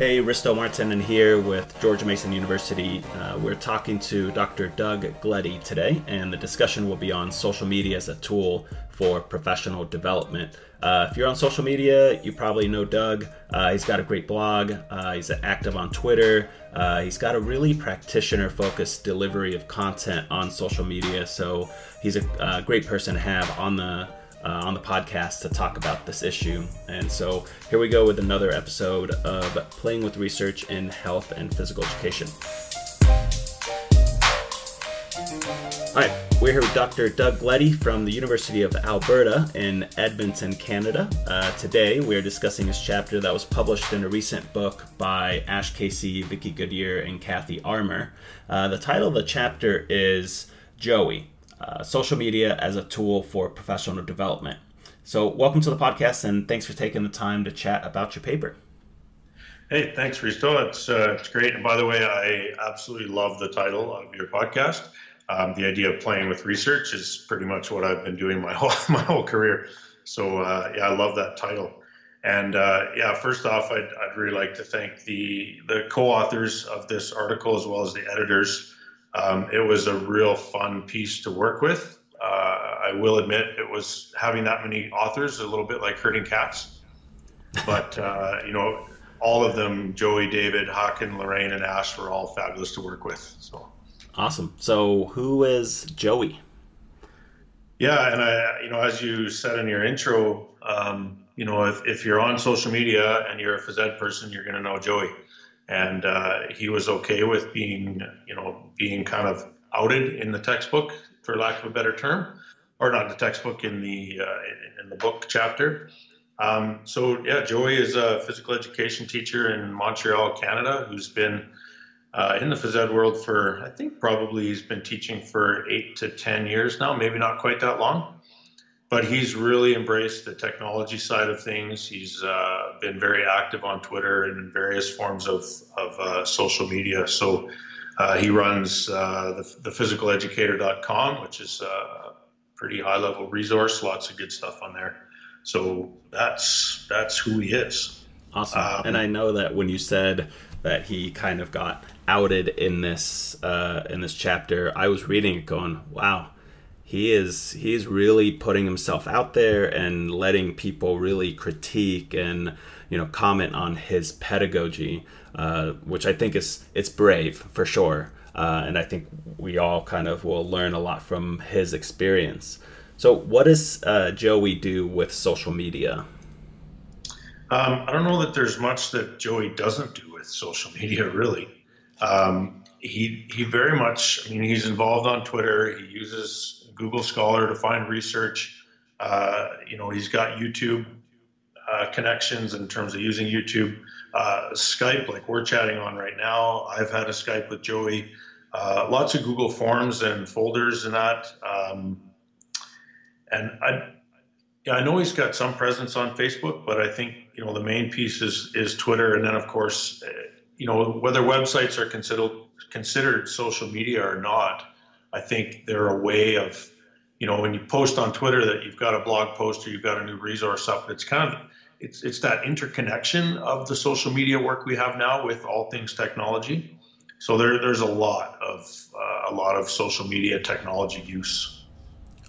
Hey, Risto Marttinen here with George Mason University. Uh, we're talking to Dr. Doug Gleddie today, and the discussion will be on social media as a tool for professional development. Uh, if you're on social media, you probably know Doug. Uh, he's got a great blog. Uh, he's active on Twitter. Uh, he's got a really practitioner-focused delivery of content on social media. So he's a, a great person to have on the uh, on the podcast to talk about this issue. And so here we go with another episode of Playing with Research in Health and Physical Education. All right, we're here with Dr. Doug Gleddie from the University of Alberta in Edmonton, Canada. Uh, today, we're discussing his chapter that was published in a recent book by Ash Casey, Vicky Goodyear, and Kathy Armour. Uh, the title of the chapter is Joey uh, social media as a tool for professional development. So, welcome to the podcast, and thanks for taking the time to chat about your paper. Hey, thanks, Risto. It's uh, it's great. And by the way, I absolutely love the title of your podcast. Um, the idea of playing with research is pretty much what I've been doing my whole my whole career. So uh, yeah, I love that title. And uh, yeah, first off, I'd, I'd really like to thank the the co-authors of this article as well as the editors um, it was a real fun piece to work with. Uh, I will admit it was having that many authors a little bit like herding cats, but uh, you know, all of them, Joey, David, Hakan, Lorraine, and Ash were all fabulous to work with. So awesome. So who is Joey? Yeah, and I, you know, as you said in your intro, um, you know, if, if you're on social media and you're a phys ed person, you're going to know Joey and uh, he was okay with being, you know, being kind of outed in the textbook, for lack of a better term, or not the textbook in the uh, in the book chapter. Um, so yeah, Joey is a physical education teacher in Montreal, Canada, who's been uh, in the phys ed world for I think probably he's been teaching for eight to ten years now, maybe not quite that long but he's really embraced the technology side of things. He's uh, been very active on Twitter and in various forms of, of uh, social media. So uh, he runs uh, the, the physicaleducator.com, which is a pretty high level resource, lots of good stuff on there. So that's that's who he is. Awesome. Um, and I know that when you said that he kind of got outed in this uh, in this chapter, I was reading it going, wow he is he's really putting himself out there and letting people really critique and you know comment on his pedagogy uh, which i think is it's brave for sure. Uh, and i think we all kind of will learn a lot from his experience. So what does uh, joey do with social media? Um, i don't know that there's much that joey doesn't do with social media really. Um, he he very much i mean he's involved on twitter. He uses Google Scholar to find research. Uh, you know, he's got YouTube uh, connections in terms of using YouTube. Uh, Skype, like we're chatting on right now. I've had a Skype with Joey. Uh, lots of Google Forms and folders and that. Um, and I, yeah, I know he's got some presence on Facebook, but I think you know the main piece is is Twitter, and then of course, uh, you know whether websites are considered considered social media or not. I think they're a way of, you know, when you post on Twitter that you've got a blog post or you've got a new resource up, it's kind of it's it's that interconnection of the social media work we have now with all things technology. So there there's a lot of uh, a lot of social media technology use.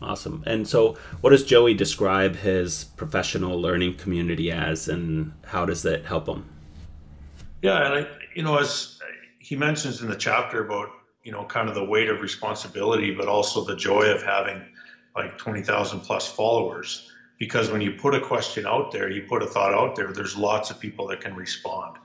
Awesome. And so, what does Joey describe his professional learning community as, and how does that help him? Yeah, and I, you know, as he mentions in the chapter about you know, kind of the weight of responsibility, but also the joy of having like 20,000 plus followers. Because when you put a question out there, you put a thought out there, there's lots of people that can respond.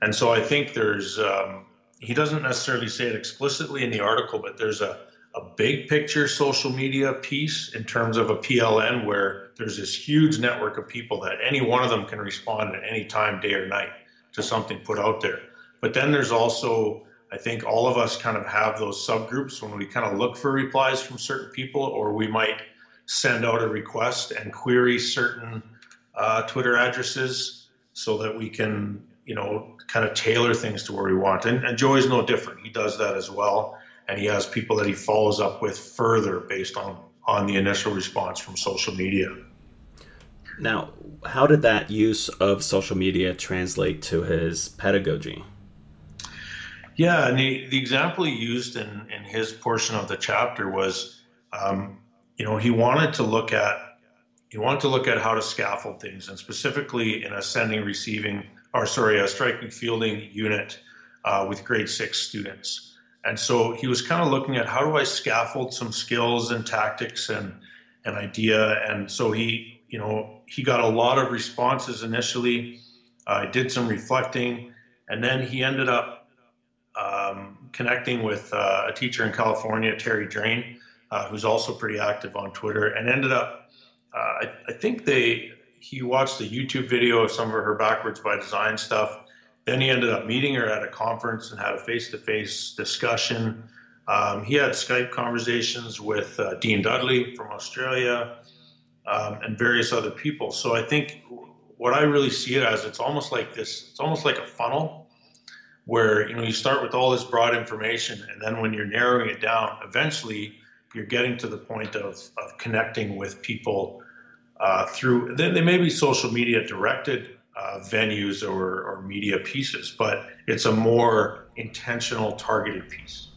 And so I think there's, um, he doesn't necessarily say it explicitly in the article, but there's a, a big picture social media piece in terms of a PLN where there's this huge network of people that any one of them can respond at any time, day or night, to something put out there. But then there's also I think all of us kind of have those subgroups when we kind of look for replies from certain people, or we might send out a request and query certain uh, Twitter addresses so that we can, you know, kind of tailor things to where we want. And, and Joey's no different. He does that as well. And he has people that he follows up with further based on, on the initial response from social media. Now, how did that use of social media translate to his pedagogy? Yeah, and the, the example he used in, in his portion of the chapter was, um, you know, he wanted to look at he wanted to look at how to scaffold things, and specifically in a sending, receiving, or sorry, a striking, fielding unit uh, with grade six students. And so he was kind of looking at how do I scaffold some skills and tactics and an idea. And so he, you know, he got a lot of responses initially. I uh, did some reflecting, and then he ended up um, connecting with uh, a teacher in California, Terri Drain, uh, who's also pretty active on Twitter, and ended up. Uh, I, I, think they he watched a YouTube video of some of her backwards by design stuff. Then he ended up meeting her at a conference and had a face-to-face discussion. Um, he had Skype conversations with uh, Dean Dudley from Australia um, and various other people. So I think what I really see it as, it's almost like this. It's almost like a funnel where you know you start with all this broad information and then when you're narrowing it down eventually you're getting to the point of, of connecting with people uh, through they, they, may be social media directed uh, venues or, or media pieces but it's a more intentional targeted piece.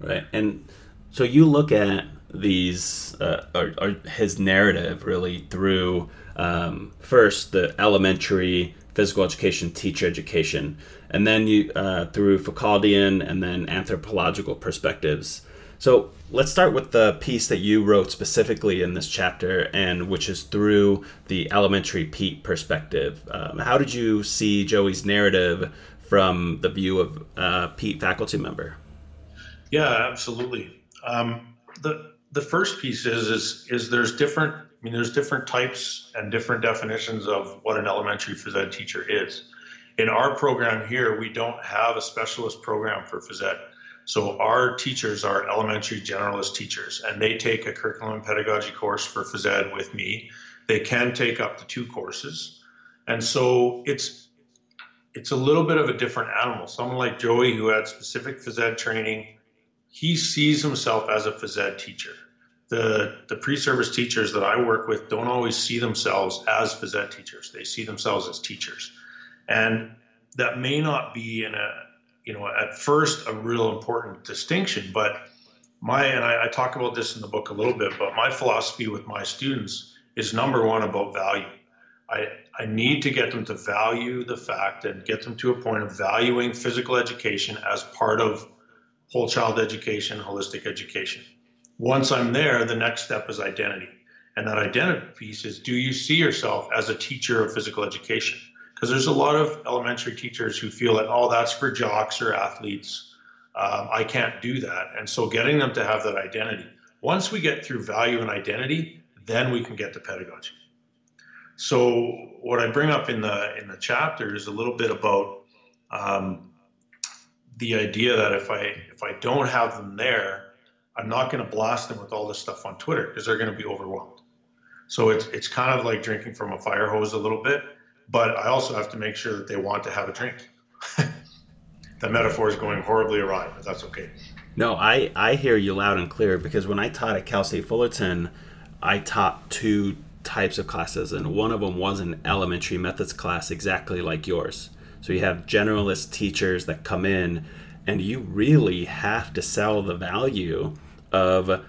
Right and so you look at these uh, or, his narrative really through um, first the elementary physical education teacher education and then you uh, through Foucauldian and then anthropological perspectives. So let's start with the piece that you wrote specifically in this chapter, and which is through the elementary PETE perspective. Um, how did you see Joey's narrative from the view of uh, PETE faculty member? Yeah, absolutely. Um, the the first piece is is is there's different. I mean, there's different types and different definitions of what an elementary phys ed teacher is in our program here, we don't have a specialist program for phys ed. So our teachers are elementary generalist teachers, and they take a curriculum and pedagogy course for phys ed with me. They can take up to two courses, and so it's it's a little bit of a different animal. Someone like Joey, who had specific phys ed training, he sees himself as a phys ed teacher. The the pre-service teachers that I work with don't always see themselves as phys ed teachers. They see themselves as teachers. And that may not be in a, you know, at first a real important distinction, but my, and I, I talk about this in the book a little bit, but my philosophy with my students is number one about value. I, I need to get them to value the fact and get them to a point of valuing physical education as part of whole child education, holistic education. Once I'm there, the next step is identity. And that identity piece is do you see yourself as a teacher of physical education? because there's a lot of elementary teachers who feel that oh that's for jocks or athletes um, i can't do that and so getting them to have that identity once we get through value and identity then we can get to pedagogy so what i bring up in the in the chapter is a little bit about um, the idea that if i if i don't have them there i'm not going to blast them with all this stuff on twitter because they're going to be overwhelmed so it's it's kind of like drinking from a fire hose a little bit but I also have to make sure that they want to have a drink. that metaphor is going horribly awry, but that's okay. No, I, I hear you loud and clear because when I taught at Cal State Fullerton, I taught two types of classes, and one of them was an elementary methods class exactly like yours. So you have generalist teachers that come in, and you really have to sell the value of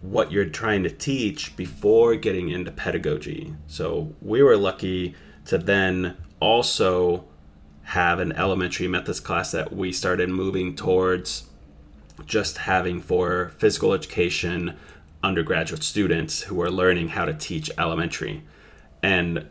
what you're trying to teach before getting into pedagogy. So we were lucky to then also have an elementary methods class that we started moving towards just having for physical education undergraduate students who are learning how to teach elementary. And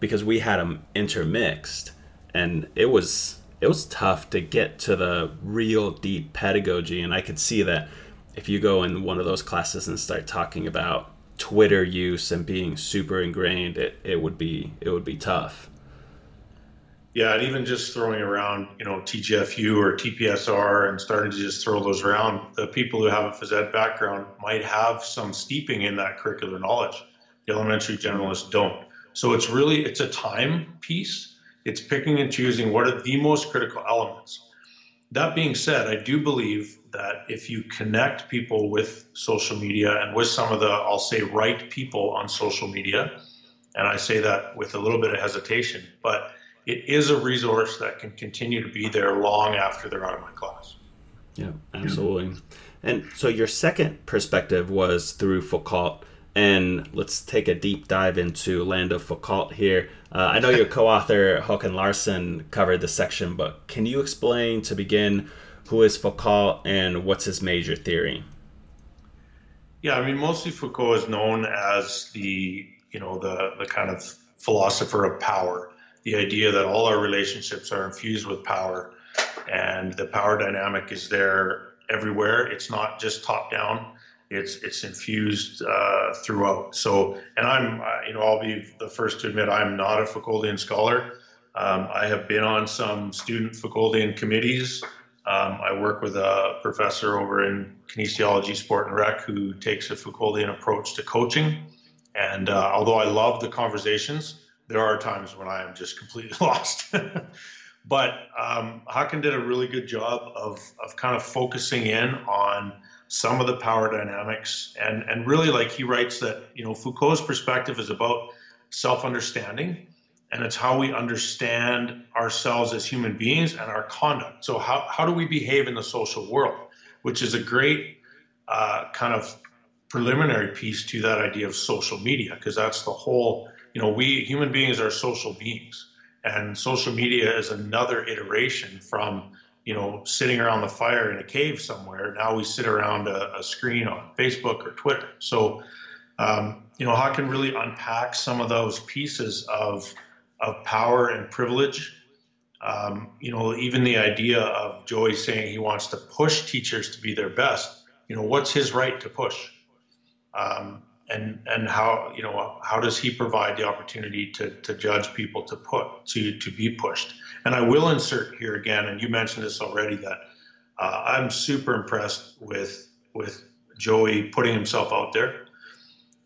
because we had them intermixed and it was it was tough to get to the real deep pedagogy and I could see that if you go in one of those classes and start talking about Twitter use and being super ingrained, it, it would be it would be tough. Yeah, and even just throwing around, you know, TGFU or TPSR and starting to just throw those around, the people who have a phys ed background might have some steeping in that curricular knowledge. The elementary generalists don't. So it's really it's a time piece. It's picking and choosing what are the most critical elements. That being said, I do believe that if you connect people with social media and with some of the, I'll say, right people on social media, And I say that with a little bit of hesitation, but it is a resource that can continue to be there long after they're out of my class. Yeah, absolutely. And so your second perspective was through Foucault. And let's take a deep dive into Land of Foucault here. Uh, I know your co author, Håkan Larsson, covered this section, but can you explain to begin who is Foucault and what's his major theory? Yeah, I mean, mostly Foucault is known as the, you know, the, the kind of philosopher of power, the idea that all our relationships are infused with power and the power dynamic is there everywhere. It's not just top down. It's it's infused uh, throughout. So, and I'm you know I'll be the first to admit I'm not a Foucauldian scholar. Um, I have been on some student Foucauldian committees. Um, I work with a professor over in kinesiology, sport, and rec who takes a Foucauldian approach to coaching. And uh, although I love the conversations, there are times when I am just completely lost. but um, Håkan did a really good job of, of kind of focusing in on some of the power dynamics. And and really like he writes that you know Foucault's perspective is about self-understanding and it's how we understand ourselves as human beings and our conduct. So how, how do we behave in the social world? Which is a great uh, kind of preliminary piece to that idea of social media because that's the whole you know we human beings are social beings. And social media is another iteration from you know, sitting around the fire in a cave somewhere. Now we sit around a, a screen on Facebook or Twitter. So, um, you know, Håkan really unpack some of those pieces of of power and privilege. Um, you know, even the idea of Joey saying he wants to push teachers to be their best. You know, what's his right to push? Um, and and how you know how does he provide the opportunity to to judge people to put to to be pushed and i will insert here again and you mentioned this already that uh, i'm super impressed with with joey putting himself out there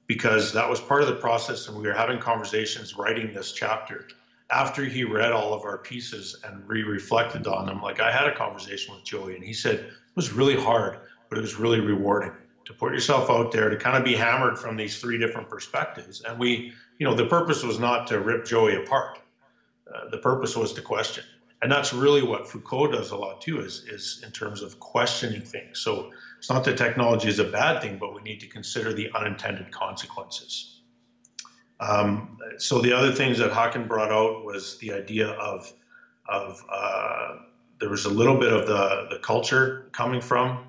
because that was part of the process and we were having conversations writing this chapter after he read all of our pieces and re-reflected on them like i had a conversation with joey and he said it was really hard but it was really rewarding to put yourself out there to kind of be hammered from these three different perspectives. And we, you know, the purpose was not to rip Joey apart. The purpose was to question. And that's really what Foucault does a lot too, is, is in terms of questioning things. So it's not that technology is a bad thing, but we need to consider the unintended consequences. Um, so the other things that Håkan brought out was the idea of, of uh, there was a little bit of the, the culture coming from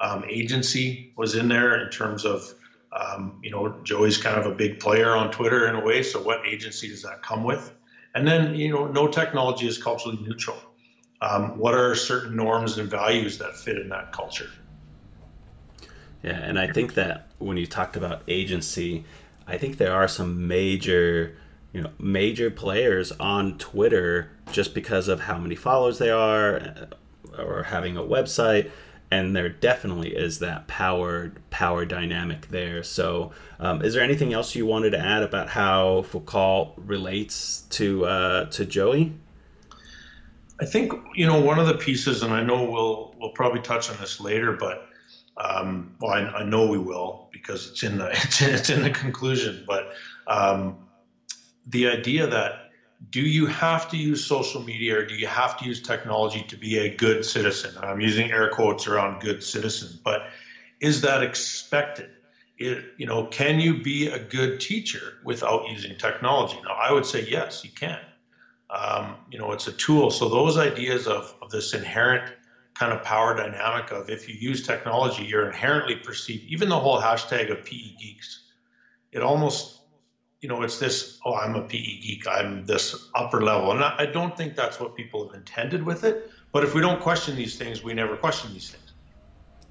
um, agency was in there in terms of, um, you know, Joey's kind of a big player on Twitter in a way. So what agency does that come with? And then, you know, no technology is culturally neutral. Um, what are certain norms and values that fit in that culture? Yeah, and I think that when you talked about agency, I think there are some major, you know, major players on Twitter just because of how many followers they are uh, or having a website and there definitely is that power power dynamic there. So, um, is there anything else you wanted to add about how Foucault relates to uh, to Joey? I think you know one of the pieces, and I know we'll we'll probably touch on this later, but um, well, I, I, know we will because it's in the it's in, it's in the conclusion. But um, the idea that do you have to use social media or do you have to use technology to be a good citizen? I'm using air quotes around good citizen, but is that expected? It, you know, can you be a good teacher without using technology? Now, I would say yes, you can. Um, you know, it's a tool. So those ideas of, of this inherent kind of power dynamic of if you use technology, you're inherently perceived. Even the whole hashtag of PE geeks, it almost you know, it's this, oh, I'm a PE geek, I'm this upper level. And I, don't think that's what people have intended with it. But if we don't question these things, we never question these things.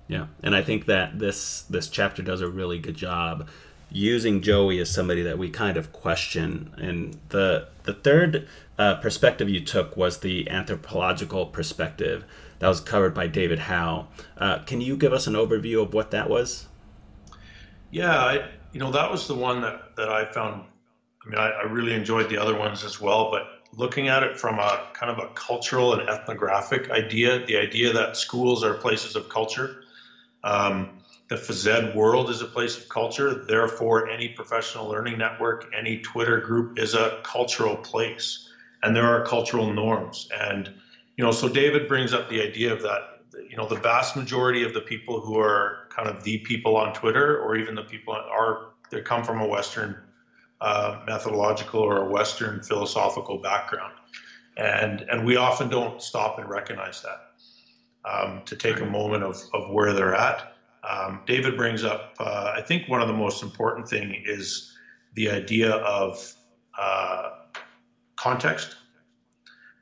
Yeah, and I think that this this chapter does a really good job using Joey as somebody that we kind of question. And the the third uh, perspective you took was the anthropological perspective that was covered by David Howe. Uh, can you give us an overview of what that was? Yeah, I, you know, that was the one that, that I found. I mean, I, I really enjoyed the other ones as well, but looking at it from a kind of a cultural and ethnographic idea, the idea that schools are places of culture, um, the phys world is a place of culture. Therefore, any professional learning network, any Twitter group is a cultural place, and there are cultural norms. And you know, so David brings up the idea of that. You know, the vast majority of the people who are kind of the people on Twitter, or even the people are they come from a Western uh, methodological or a Western philosophical background, and and we often don't stop and recognize that. Um, to take a moment of, of where they're at um, David brings up, uh, I think one of the most important thing is the idea of uh, context.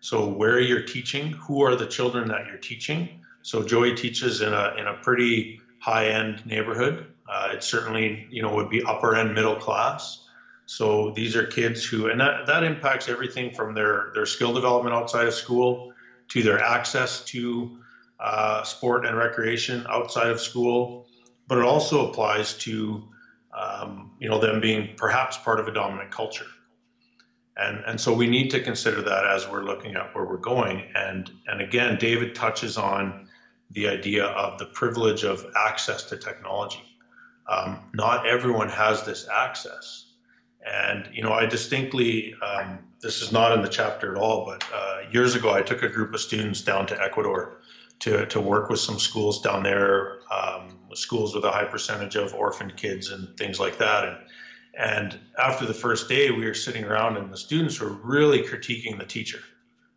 So where you're teaching, who are the children that you're teaching? So Joey teaches in a in a pretty high end neighborhood. Uh, it certainly you know would be upper end middle class. So these are kids who, and that, that impacts everything from their their skill development outside of school to their access to uh, sport and recreation outside of school, but it also applies to um, you know them being perhaps part of a dominant culture. And, and so we need to consider that as we're looking at where we're going. And, and again, David touches on the idea of the privilege of access to technology. Um, not everyone has this access. And, you know, I distinctly, um, this is not in the chapter at all, but uh, years ago I took a group of students down to Ecuador to, to work with some schools down there, um, schools with a high percentage of orphan kids and things like that. And, and after the first day, we were sitting around and the students were really critiquing the teacher.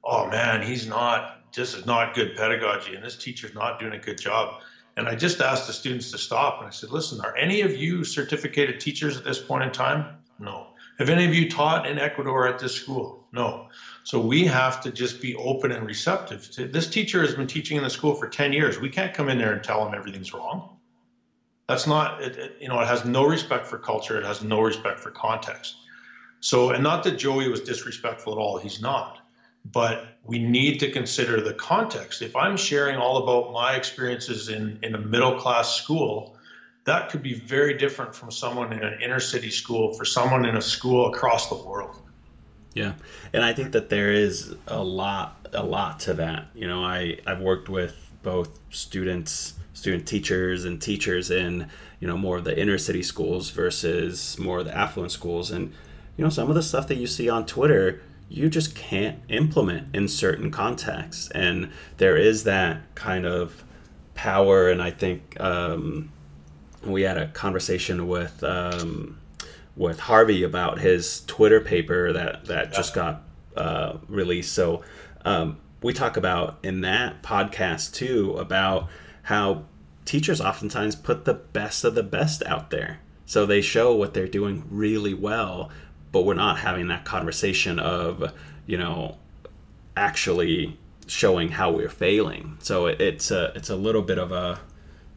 Oh man, he's not, this is not good pedagogy and this teacher's not doing a good job. And I just asked the students to stop and I said, listen, are any of you certificated teachers at this point in time? No. Have any of you taught in Ecuador at this school? No. So we have to just be open and receptive. To, this teacher has been teaching in the school for 10 years. We can't come in there and tell him everything's wrong. That's not, it, it, you know, it has no respect for culture. It has no respect for context. So, and not that Joey was disrespectful at all. He's not. But we need to consider the context. If I'm sharing all about my experiences in, in a middle class school, that could be very different from someone in an inner city school for someone in a school across the world. Yeah, and I think that there is a lot, a lot to that. You know, I I've worked with both students, student teachers, and teachers in you know more of the inner city schools versus more of the affluent schools, and you know some of the stuff that you see on Twitter you just can't implement in certain contexts, and there is that kind of power, and I think um, we had a conversation with. Um, with Harvey about his Twitter paper that that yeah. just got uh, released. So um, we talk about in that podcast too about how teachers oftentimes put the best of the best out there. So they show what they're doing really well, but we're not having that conversation of you know actually showing how we're failing. So it, it's a it's a little bit of a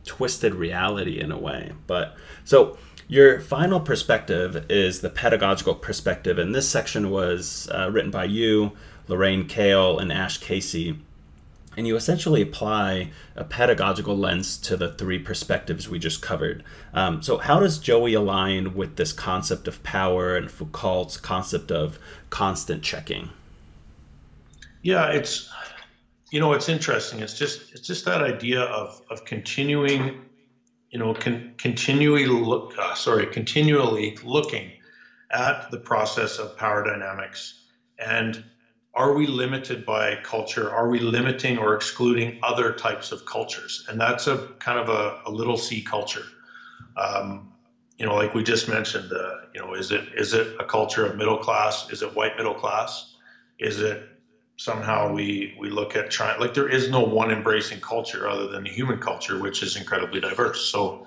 twisted reality in a way. But so your final perspective is the pedagogical perspective, and this section was uh, written by you, Lorraine Cale, and Ash Casey. And you essentially apply a pedagogical lens to the three perspectives we just covered. Um, so, how does Joey align with this concept of power and Foucault's concept of constant checking? Yeah, it's you know it's interesting. It's just it's just that idea of of continuing you know, con- continually look, uh, sorry, continually looking at the process of power dynamics and are we limited by culture? Are we limiting or excluding other types of cultures? And that's a kind of a, a little C culture. Um, you know, like we just mentioned, uh, you know, is it is it a culture of middle class? Is it white middle class? Is it somehow we we look at China like there is no one embracing culture other than the human culture, which is incredibly diverse. So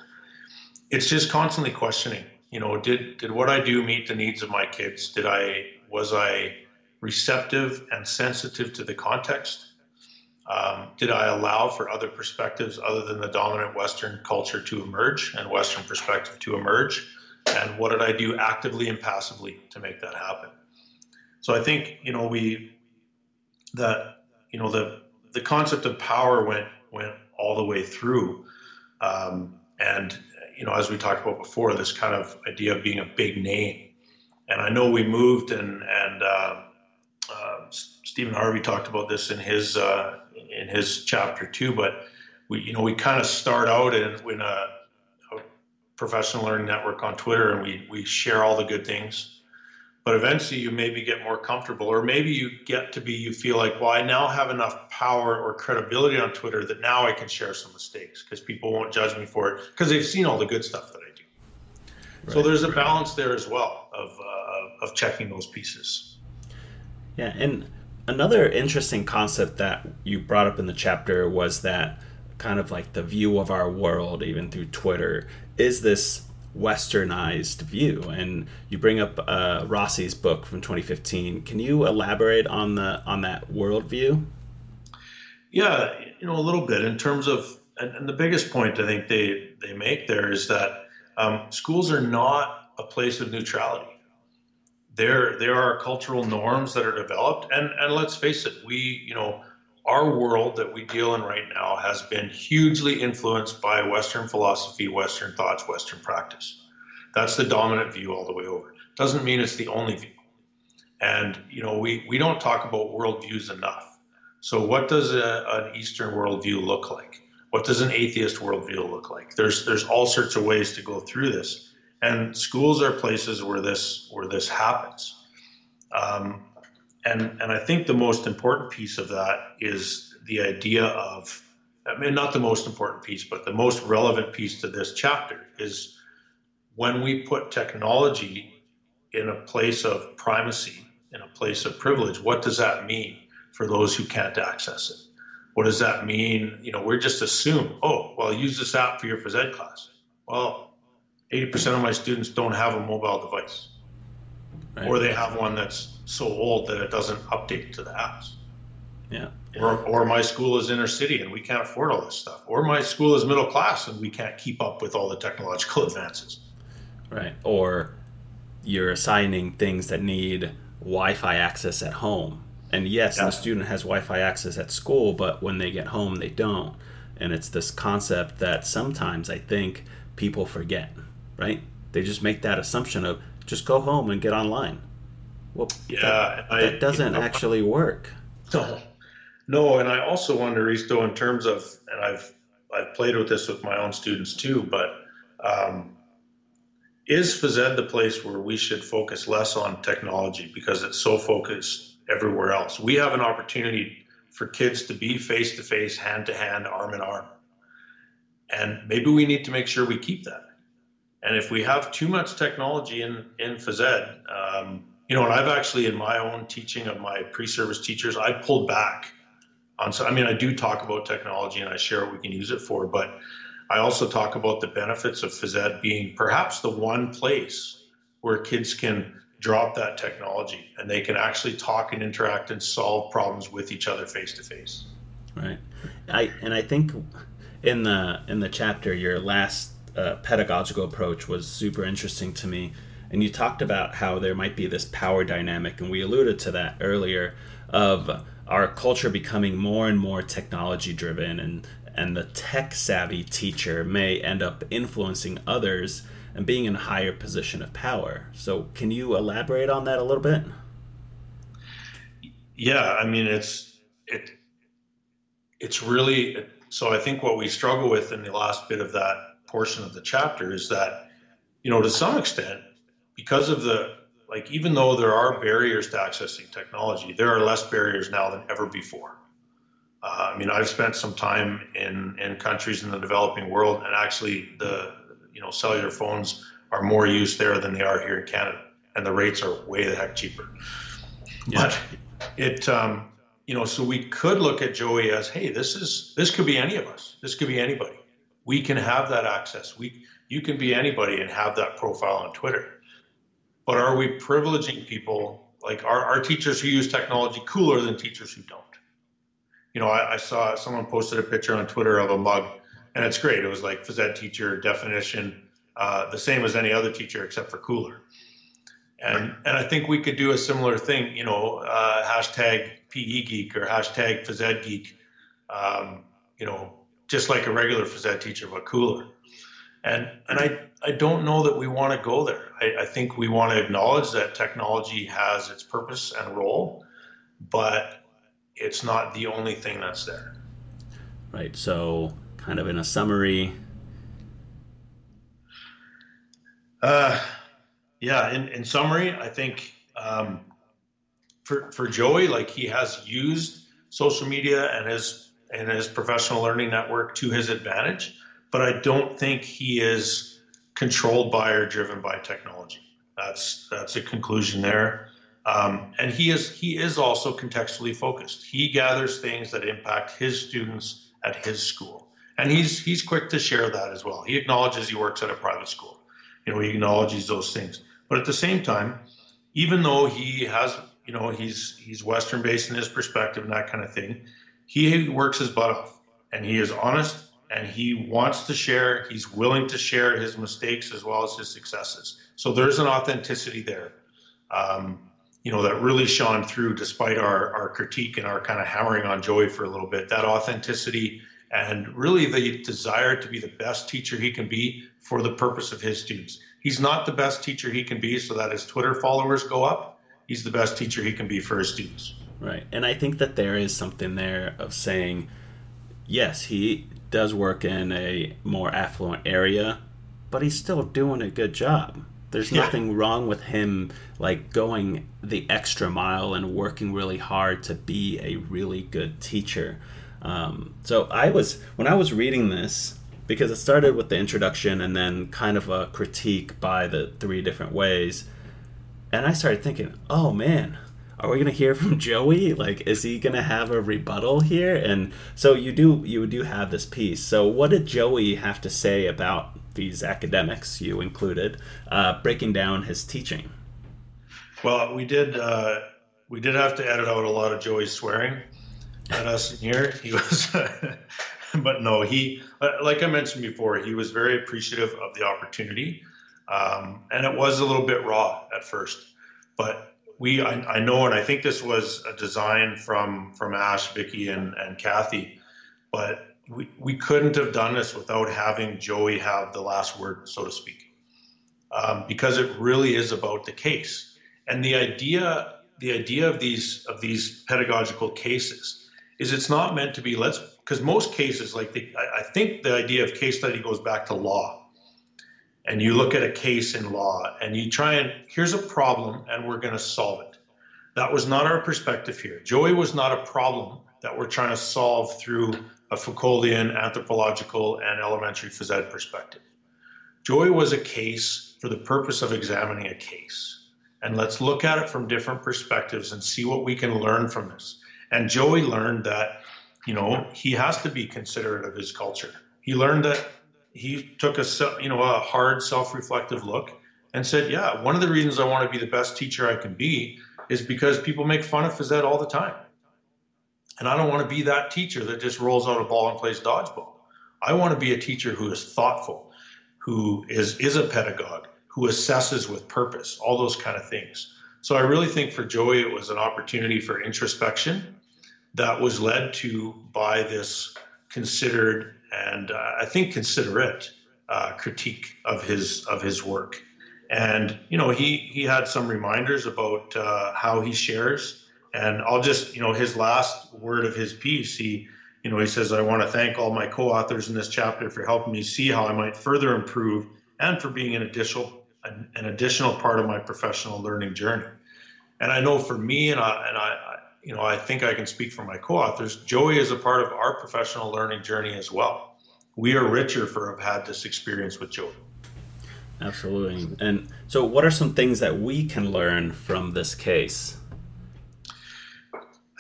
it's just constantly questioning. You know, did did what I do meet the needs of my kids? Did I was I receptive and sensitive to the context? Um, did I allow for other perspectives other than the dominant Western culture to emerge and Western perspective to emerge? And what did I do actively and passively to make that happen? So I think you know we that you know the the concept of power went went all the way through, um, and you know as we talked about before, this kind of idea of being a big name, and I know we moved and and uh, Stephen Harvey talked about this in his uh, in his chapter too, but we you know we kind of start out in, in a professional learning network on Twitter and we we share all the good things. But eventually you maybe get more comfortable or maybe you get to be you feel like, well, I now have enough power or credibility on Twitter that now I can share some mistakes because people won't judge me for it because they've seen all the good stuff that I do. Right, so there's a balance there as well of uh, of checking those pieces. Yeah, and another interesting concept that you brought up in the chapter was that kind of like the view of our world, even through Twitter, is this westernized view. And you bring up uh, Rossi's book from 2015. Can you elaborate on the on that worldview? Yeah, you know, a little bit in terms of, and, and the biggest point I think they they make there is that um, schools are not a place of neutrality there there are cultural norms that are developed. And and let's face it we you know our world that we deal in right now has been hugely influenced by western philosophy western thoughts western practice. That's the dominant view all the way over. Doesn't mean it's the only view. And you know we we don't talk about worldviews enough. So what does a, an eastern worldview look like? What does an atheist worldview look like? There's there's all sorts of ways to go through this and schools are places where this where this happens. Um, and and I think the most important piece of that is the idea of I mean not the most important piece, but the most relevant piece to this chapter is when we put technology in a place of primacy, in a place of privilege, what does that mean for those who can't access it? What does that mean? You know, we're just assume, oh, well, use this app for your phys ed class. Well, 80% of my students don't have a mobile device. Right. Or they have one that's so old that it doesn't update to the apps. Yeah. Or, or my school is inner city and we can't afford all this stuff. Or my school is middle class and we can't keep up with all the technological advances. Right. Or you're assigning things that need Wi Fi access at home. And yes, yeah. the student has Wi Fi access at school, but when they get home, they don't. And it's this concept that sometimes I think people forget right? They just make that assumption of just go home and get online. Well, yeah, that, I, that doesn't you know, actually work. No, no, and I also wonder, Risto, in terms of, and I've I've played with this with my own students too, but um, is phys ed the place where we should focus less on technology because it's so focused everywhere else? We have an opportunity for kids to be face to face, hand to hand, arm in arm, and maybe we need to make sure we keep that. And if we have too much technology in, in phys ed, um, you know, and I've actually, in my own teaching of my pre service teachers, I pulled back on, so I mean, I do talk about technology and I share what we can use it for, but I also talk about the benefits of phys ed being perhaps the one place where kids can drop that technology and they can actually talk and interact and solve problems with each other face to face. Right. I, and I think in the, in the chapter, your last uh, pedagogical approach was super interesting to me. And you talked about how there might be this power dynamic, and we alluded to that earlier of our culture becoming more and more technology driven, and and the tech savvy teacher may end up influencing others and being in a higher position of power. So, can you elaborate on that a little bit? Yeah, I mean it's it it's really so. I think what we struggle with in the last bit of that portion of the chapter is that, you know, to some extent, because of the like, even though there are barriers to accessing technology, there are less barriers now than ever before. Uh, I mean, I've spent some time in in countries in the developing world, and actually, the you know, cellular phones are more used there than they are here in Canada, and the rates are way the heck cheaper. Yeah. But it, um, you know, so we could look at Joey as, hey, this is this could be any of us. This could be anybody we can have that access. We, you can be anybody and have that profile on Twitter. But are we privileging people? Like, are, are teachers who use technology cooler than teachers who don't? You know, I, I saw someone posted a picture on Twitter of a mug, and it's great. It was like phys ed teacher definition, uh, the same as any other teacher except for cooler. And and I think we could do a similar thing. You know, uh, hashtag PE geek or hashtag phys ed geek. Um, you know, just like a regular phys ed teacher, but cooler. And and I, I don't know that we want to go there. I, I think we want to acknowledge that technology has its purpose and role, but it's not the only thing that's there. Right. So, kind of in a summary, Uh, yeah. In, in summary, I think um, for for Joey, like he has used social media and his and his professional learning network to his advantage, but I don't think he is controlled by or driven by technology. That's that's a conclusion there. Um, and he is he is also contextually focused. He gathers things that impact his students at his school, and he's he's quick to share that as well. He acknowledges he works at a private school. You know, he acknowledges those things, but at the same time, even though he has you know he's he's Western based in his perspective and that kind of thing, he works his butt off, and he is honest, and he wants to share. He's willing to share his mistakes as well as his successes. So there's an authenticity there. Um, you know, that really shone through despite our, our critique and our kind of hammering on Joey for a little bit. That authenticity and really the desire to be the best teacher he can be for the purpose of his students. He's not the best teacher he can be so that his Twitter followers go up. He's the best teacher he can be for his students. Right. And I think that there is something there of saying, yes, he does work in a more affluent area, but he's still doing a good job. There's yeah. nothing wrong with him like going the extra mile and working really hard to be a really good teacher. Um, so I was when I was reading this because it started with the introduction and then kind of a critique by the three different ways, and I started thinking, oh man, are we gonna hear from Joey? Like, is he gonna have a rebuttal here? And so you do you do have this piece. So what did Joey have to say about these academics, you included, uh, breaking down his teaching? Well, we did. Uh, we did have to edit out a lot of Joey's swearing at us in here. He was, but no, he, uh, like I mentioned before, he was very appreciative of the opportunity, um, and it was a little bit raw at first, but we, I, I, know, and I think this was a design from from Ash, Vicky, and and Kathy, but we, we couldn't have done this without having Joey have the last word, so to speak, um, because it really is about the case. And the idea the idea of these of these pedagogical cases is it's not meant to be let's because most cases like the, I, I think the idea of case study goes back to law and you look at a case in law and you try and here's a problem and we're going to solve it that was not our perspective here joey was not a problem that we're trying to solve through a Foucauldian, anthropological, and elementary phys ed perspective. Joy was a case for the purpose of examining a case. And let's look at it from different perspectives and see what we can learn from this. And Joey learned that, you know, he has to be considerate of his culture. He learned that he took a, you know, a hard self-reflective look and said, yeah, one of the reasons I want to be the best teacher I can be is because people make fun of ed all the time. And I don't want to be that teacher that just rolls out a ball and plays dodgeball. I want to be a teacher who is thoughtful, who is, is a pedagogue, who assesses with purpose, all those kind of things. So I really think for Joey, it was an opportunity for introspection that was led to by this considered and uh, I think considerate uh, critique of his of his work. And you know, he he had some reminders about uh, how he shares and I'll just, you know, his last word of his piece, he, you know, he says, I want to thank all my co authors in this chapter for helping me see how I might further improve and for being an additional, an, an additional part of my professional learning journey. And I know for me, and I, and I, you know, I think I can speak for my co-authors. Joey is a part of our professional learning journey as well. We are richer for have had this experience with Joey. Absolutely. And so, what are some things that we can learn from this case?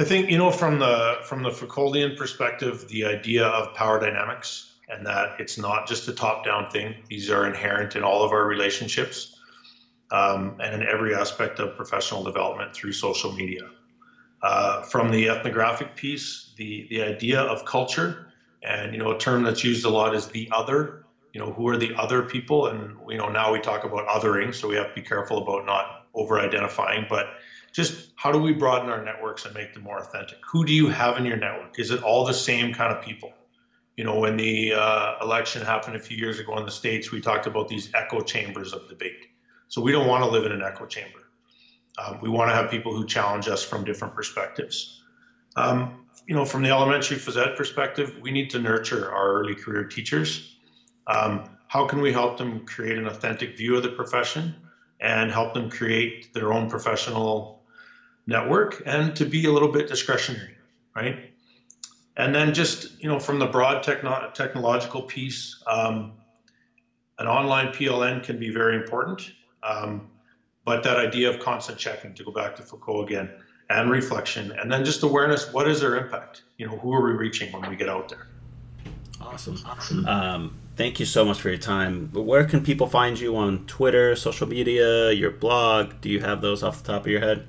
I think you know from the from the Foucauldian perspective, the idea of power dynamics and that it's not just a top-down thing. These are inherent in all of our relationships um, and in every aspect of professional development through social media. Uh, from the ethnographic piece, the the idea of culture, and you know a term that's used a lot is the other. You know who are the other people, and you know now we talk about othering, so we have to be careful about not over-identifying, but just how do we broaden our networks and make them more authentic? Who do you have in your network? Is it all the same kind of people? You know, when the uh, election happened a few years ago in the States, we talked about these echo chambers of debate. So we don't want to live in an echo chamber. Um, we want to have people who challenge us from different perspectives. Um, you know, from the elementary phys ed perspective, we need to nurture our early career teachers. Um, how can we help them create an authentic view of the profession and help them create their own professional network and to be a little bit discretionary, right? And then just you know from the broad techno- technological piece, um, an online PLN can be very important. Um, but that idea of constant checking, to go back to Foucault again, and reflection, and then just awareness: what is their impact? You know, who are we reaching when we get out there? Awesome. Um, thank you so much for your time. Where can people find you on Twitter, social media, your blog? Do you have those off the top of your head?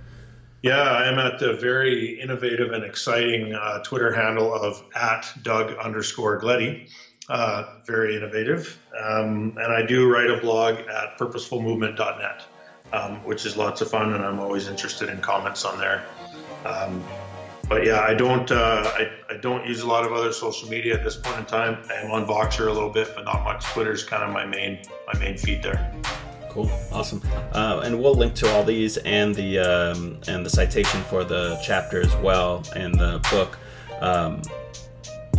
Yeah, I am at the very innovative and exciting uh, Twitter handle of at Doug underscore Gleddie. Uh, very innovative. Um, and I do write a blog at purposefulmovement.net, um, which is lots of fun, and I'm always interested in comments on there. Um, but yeah, I don't uh, I, I don't use a lot of other social media at this point in time. I'm on Voxer a little bit, but not much. Twitter's kind of my main my main feed there. Cool, awesome, uh, and we'll link to all these and the um, and the citation for the chapter as well and the book. Um,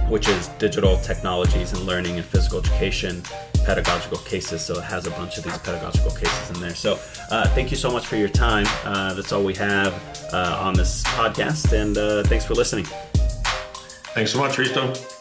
which is digital technologies and learning and physical education pedagogical cases. So it has a bunch of these pedagogical cases in there. So uh, thank you so much for your time. Uh, that's all we have uh, on this podcast. And uh, thanks for listening. Thanks so much, Risto.